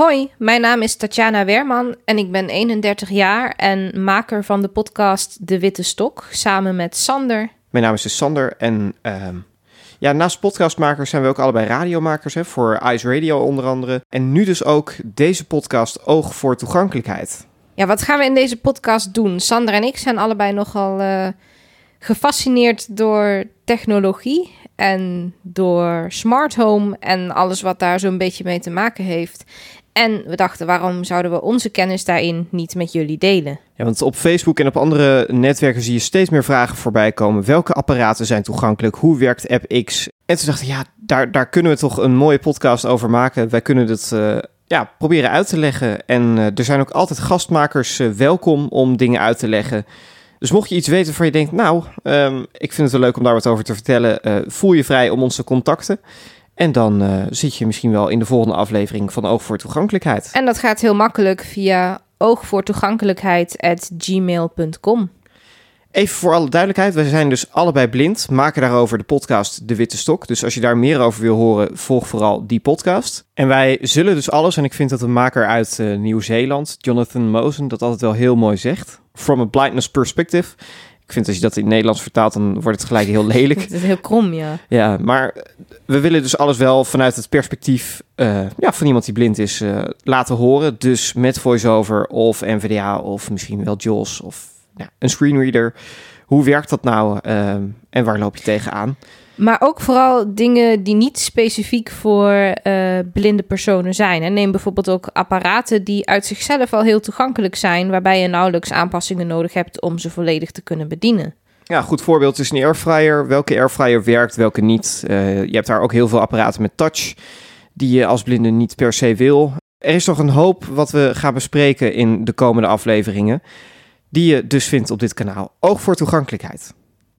Hoi, mijn naam is Tatjana Weerman en ik ben 31 jaar en maker van de podcast De Witte Stok samen met Sander. Mijn naam is dus Sander en ehm, ja, naast podcastmakers zijn we ook allebei radiomakers hè, voor Ice Radio onder andere. En nu dus ook deze podcast Oog voor Toegankelijkheid. Ja, wat gaan we in deze podcast doen? Sander en ik zijn allebei nogal eh, gefascineerd door technologie en door smart home en alles wat daar zo'n beetje mee te maken heeft. En we dachten, waarom zouden we onze kennis daarin niet met jullie delen? Ja, want op Facebook en op andere netwerken zie je steeds meer vragen voorbij komen. Welke apparaten zijn toegankelijk? Hoe werkt App X? En toen dachten ja, daar, daar kunnen we toch een mooie podcast over maken. Wij kunnen het uh, ja, proberen uit te leggen. En uh, er zijn ook altijd gastmakers uh, welkom om dingen uit te leggen. Dus mocht je iets weten waarvan je denkt, nou, um, ik vind het wel leuk om daar wat over te vertellen, voel je vrij om ons te contacten. En dan uh, zit je misschien wel in de volgende aflevering van Oog voor Toegankelijkheid. En dat gaat heel makkelijk via oogvoortoegankelijkheid.gmail.com. Even voor alle duidelijkheid, we zijn dus allebei blind, maken daarover de podcast De Witte Stok. Dus als je daar meer over wil horen, volg vooral die podcast. En wij zullen dus alles, en ik vind dat een maker uit uh, Nieuw-Zeeland, Jonathan Mosen, dat altijd wel heel mooi zegt. From a blindness perspective. Ik vind als je dat in het Nederlands vertaalt, dan wordt het gelijk heel lelijk. Het is heel krom, ja. Ja, maar we willen dus alles wel vanuit het perspectief uh, ja, van iemand die blind is uh, laten horen. Dus met voiceover of NVDA of misschien wel JAWS of ja, een screenreader. Hoe werkt dat nou uh, en waar loop je tegenaan? Maar ook vooral dingen die niet specifiek voor uh, blinde personen zijn. En neem bijvoorbeeld ook apparaten die uit zichzelf al heel toegankelijk zijn, waarbij je nauwelijks aanpassingen nodig hebt om ze volledig te kunnen bedienen. Ja, een goed voorbeeld is een airfryer. Welke airfryer werkt, welke niet. Uh, je hebt daar ook heel veel apparaten met touch die je als blinde niet per se wil. Er is nog een hoop wat we gaan bespreken in de komende afleveringen, die je dus vindt op dit kanaal. Oog voor toegankelijkheid.